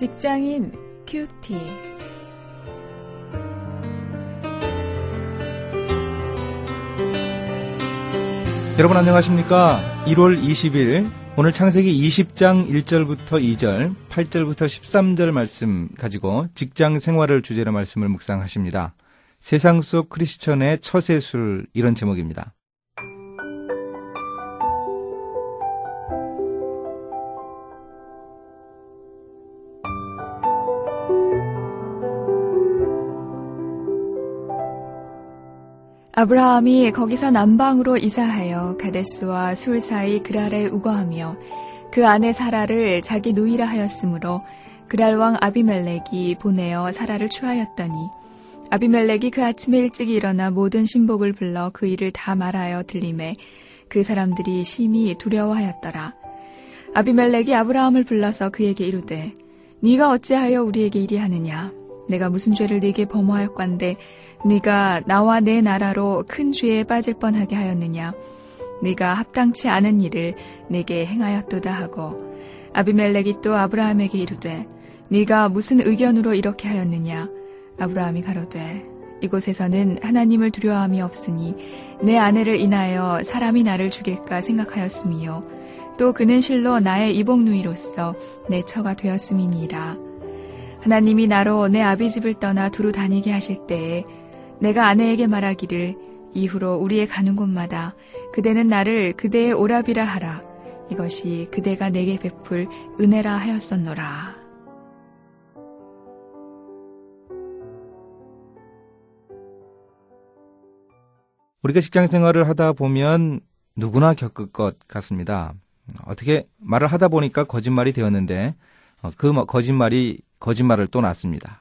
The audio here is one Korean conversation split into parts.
직장인 큐티. 여러분 안녕하십니까? 1월 20일 오늘 창세기 20장 1절부터 2절, 8절부터 13절 말씀 가지고 직장 생활을 주제로 말씀을 묵상하십니다. 세상 속 크리스천의 처세술 이런 제목입니다. 아브라함이 거기서 남방으로 이사하여 가데스와 술 사이 그랄에 우거하며 그 아내 사라를 자기 누이라 하였으므로 그랄 왕 아비멜렉이 보내어 사라를 추하였더니 아비멜렉이 그 아침에 일찍 일어나 모든 신복을 불러 그 일을 다 말하여 들림에 그 사람들이 심히 두려워하였더라. 아비멜렉이 아브라함을 불러서 그에게 이르되 네가 어찌하여 우리에게 이리 하느냐 내가 무슨 죄를 네게 범하였건데 네가 나와 내 나라로 큰 죄에 빠질 뻔하게 하였느냐? 네가 합당치 않은 일을 내게 행하였도다 하고 아비멜렉이 또 아브라함에게 이르되 네가 무슨 의견으로 이렇게 하였느냐? 아브라함이 가로되 이곳에서는 하나님을 두려워함이 없으니 내 아내를 인하여 사람이 나를 죽일까 생각하였음이요. 또 그는 실로 나의 이복누이로서 내 처가 되었음이니라 하나님이 나로 내 아비 집을 떠나 두루 다니게 하실 때에 내가 아내에게 말하기를 이후로 우리의 가는 곳마다 그대는 나를 그대의 오랍이라 하라. 이것이 그대가 내게 베풀 은혜라 하였었노라. 우리가 직장 생활을 하다 보면 누구나 겪을 것 같습니다. 어떻게 말을 하다 보니까 거짓말이 되었는데 어, 그 거짓말이 거짓말을 또 낳습니다.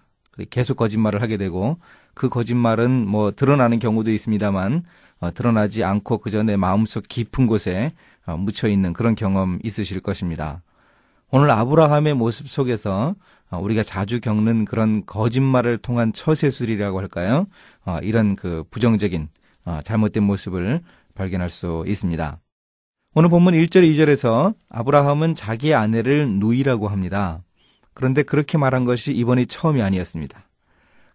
계속 거짓말을 하게 되고 그 거짓말은 뭐 드러나는 경우도 있습니다만 어, 드러나지 않고 그저 내 마음속 깊은 곳에 어, 묻혀 있는 그런 경험 있으실 것입니다. 오늘 아브라함의 모습 속에서 어, 우리가 자주 겪는 그런 거짓말을 통한 처세술이라고 할까요? 어, 이런 그 부정적인 어, 잘못된 모습을 발견할 수 있습니다. 오늘 본문 1절 2절에서 아브라함은 자기의 아내를 누이라고 합니다. 그런데 그렇게 말한 것이 이번이 처음이 아니었습니다.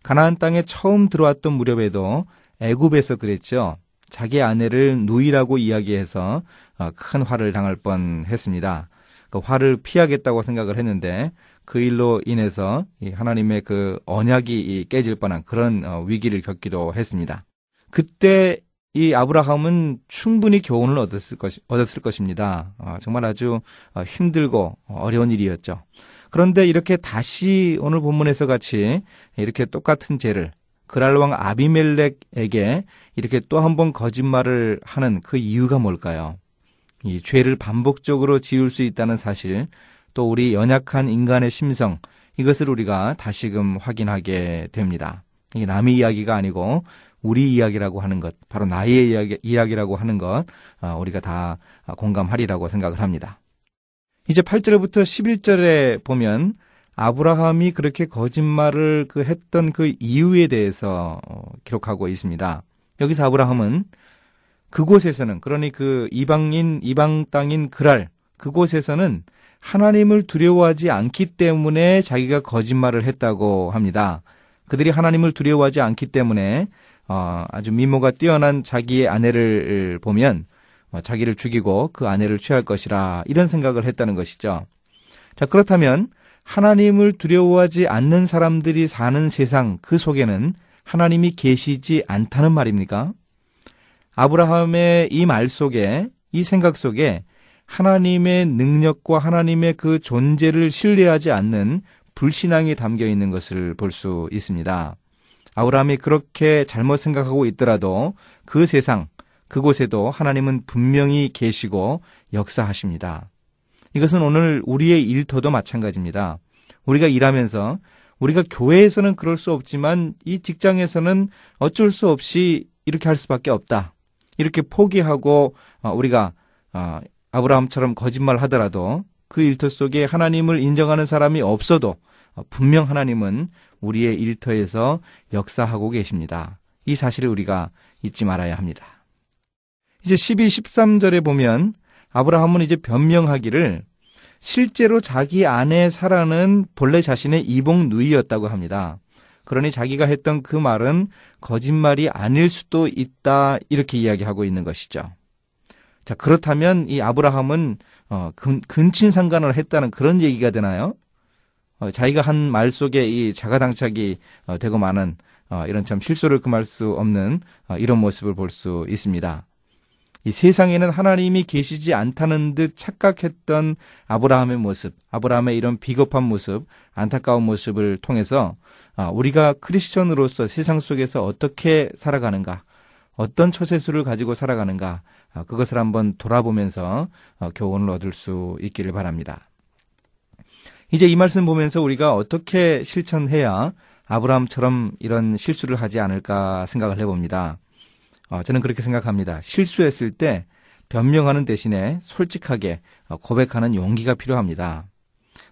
가나안 땅에 처음 들어왔던 무렵에도 애굽에서 그랬죠. 자기 아내를 누이라고 이야기해서 어, 큰 화를 당할 뻔했습니다. 그 화를 피하겠다고 생각을 했는데 그 일로 인해서 하나님의 그 언약이 깨질 뻔한 그런 어, 위기를 겪기도 했습니다. 그때 이 아브라함은 충분히 교훈을 얻었을, 것, 얻었을 것입니다. 어, 정말 아주 힘들고 어려운 일이었죠. 그런데 이렇게 다시 오늘 본문에서 같이 이렇게 똑같은 죄를 그랄 왕 아비멜렉에게 이렇게 또 한 번 거짓말을 하는 그 이유가 뭘까요? 이 죄를 반복적으로 지을 수 있다는 사실, 또 우리 연약한 인간의 심성, 이것을 우리가 다시금 확인하게 됩니다. 이게 남의 이야기가 아니고 우리 이야기라고 하는 것, 바로 나의 이야기, 이야기라고 하는 것, 어, 우리가 다 공감하리라고 생각을 합니다. 이제 8절부터 11절에 보면 아브라함이 그렇게 거짓말을 그 했던 그 이유에 대해서 어, 기록하고 있습니다. 여기서 아브라함은 그곳에서는 그러니 그 이방인 이방 땅인 그랄 그곳에서는 하나님을 두려워하지 않기 때문에 자기가 거짓말을 했다고 합니다. 그들이 하나님을 두려워하지 않기 때문에 어, 아주 미모가 뛰어난 자기의 아내를 보면 어, 자기를 죽이고 그 아내를 취할 것이라 이런 생각을 했다는 것이죠. 자, 그렇다면 하나님을 두려워하지 않는 사람들이 사는 세상 그 속에는 하나님이 계시지 않다는 말입니까? 아브라함의 이 말 속에 이 생각 속에 하나님의 능력과 하나님의 그 존재를 신뢰하지 않는 불신앙이 담겨 있는 것을 볼 수 있습니다. 아브라함이 그렇게 잘못 생각하고 있더라도 그 세상 그곳에도 하나님은 분명히 계시고 역사하십니다. 이것은 오늘 우리의 일터도 마찬가지입니다. 우리가 일하면서 우리가 교회에서는 그럴 수 없지만 이 직장에서는 어쩔 수 없이 이렇게 할 수밖에 없다. 이렇게 포기하고 어, 우리가 어, 아브라함처럼 거짓말 하더라도 그 일터 속에 하나님을 인정하는 사람이 없어도 어, 분명 하나님은 우리의 일터에서 역사하고 계십니다. 이 사실을 우리가 잊지 말아야 합니다. 이제 12, 13절에 보면 아브라함은 이제 변명하기를 실제로 자기 아내 사라는 본래 자신의 이복 누이였다고 합니다. 그러니 자기가 했던 그 말은 거짓말이 아닐 수도 있다 이렇게 이야기하고 있는 것이죠. 자 그렇다면 이 아브라함은 어, 근, 근친 상간을 했다는 그런 얘기가 되나요? 어, 자기가 한 말 속에 이 자가당착이 어, 되고 많은 어, 이런 참 실수를 금할 수 없는 어, 이런 모습을 볼 수 있습니다. 이 세상에는 하나님이 계시지 않다는 듯 착각했던 아브라함의 모습, 아브라함의 이런 비겁한 모습, 안타까운 모습을 통해서 아, 우리가 크리스천으로서 세상 속에서 어떻게 살아가는가, 어떤 처세수를 가지고 살아가는가, 아, 그것을 한번 돌아보면서 어, 교훈을 얻을 수 있기를 바랍니다. 이제 이 말씀 보면서 우리가 어떻게 실천해야 아브라함처럼 이런 실수를 하지 않을까 생각을 해봅니다. 어, 저는 그렇게 생각합니다. 실수했을 때 변명하는 대신에 솔직하게 어, 고백하는 용기가 필요합니다.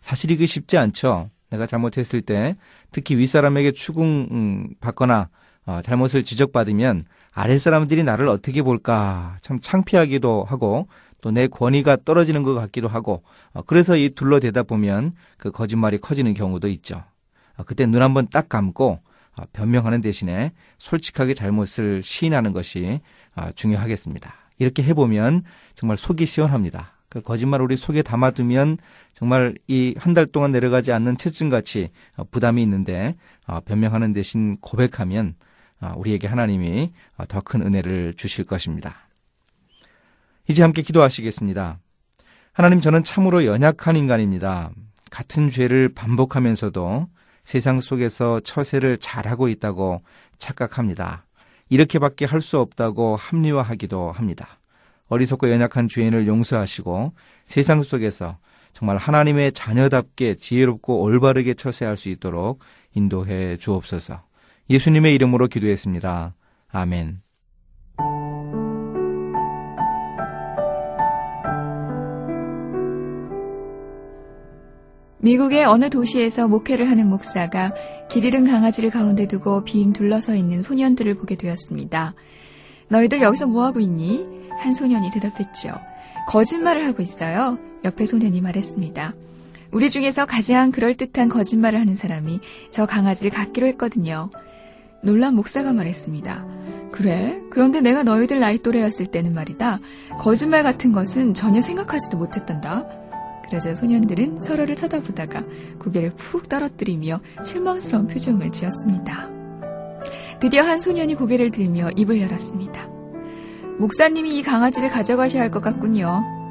사실 이게 쉽지 않죠. 내가 잘못했을 때 특히 윗사람에게 추궁 음, 받거나 어, 잘못을 지적받으면 아랫사람들이 나를 어떻게 볼까 참 창피하기도 하고 또 내 권위가 떨어지는 것 같기도 하고 그래서 이 둘러대다 보면 그 거짓말이 커지는 경우도 있죠. 그때 눈 한번 딱 감고 아, 변명하는 대신에 솔직하게 잘못을 시인하는 것이 아, 중요하겠습니다. 이렇게 해보면 정말 속이 시원합니다. 그 거짓말을 우리 속에 담아두면 정말 이 한 달 동안 내려가지 않는 채증같이 어, 부담이 있는데 어, 변명하는 대신 고백하면 어, 우리에게 하나님이 더 큰 은혜를 주실 것입니다. 이제 함께 기도하시겠습니다. 하나님 저는 참으로 연약한 인간입니다. 같은 죄를 반복하면서도 세상 속에서 처세를 잘하고 있다고 착각합니다. 이렇게밖에 할 수 없다고 합리화하기도 합니다. 어리석고 연약한 죄인을 용서하시고 세상 속에서 정말 하나님의 자녀답게 지혜롭고 올바르게 처세할 수 있도록 인도해 주옵소서. 예수님의 이름으로 기도했습니다. 아멘. 미국의 어느 도시에서 목회를 하는 목사가 길 잃은 강아지를 가운데 두고 빙 둘러서 있는 소년들을 보게 되었습니다. 너희들 여기서 뭐하고 있니? 한 소년이 대답했죠. 거짓말을 하고 있어요. 옆에 소년이 말했습니다. 우리 중에서 가장 그럴듯한 거짓말을 하는 사람이 저 강아지를 갖기로 했거든요. 놀란 목사가 말했습니다. 그래? 그런데 내가 너희들 나이 또래였을 때는 말이다. 거짓말 같은 것은 전혀 생각하지도 못했단다. 그러자 소년들은 서로를 쳐다보다가 고개를 푹 떨어뜨리며 실망스러운 표정을 지었습니다. 드디어 한 소년이 고개를 들며 입을 열었습니다. 목사님이 이 강아지를 가져가셔야 할 것 같군요.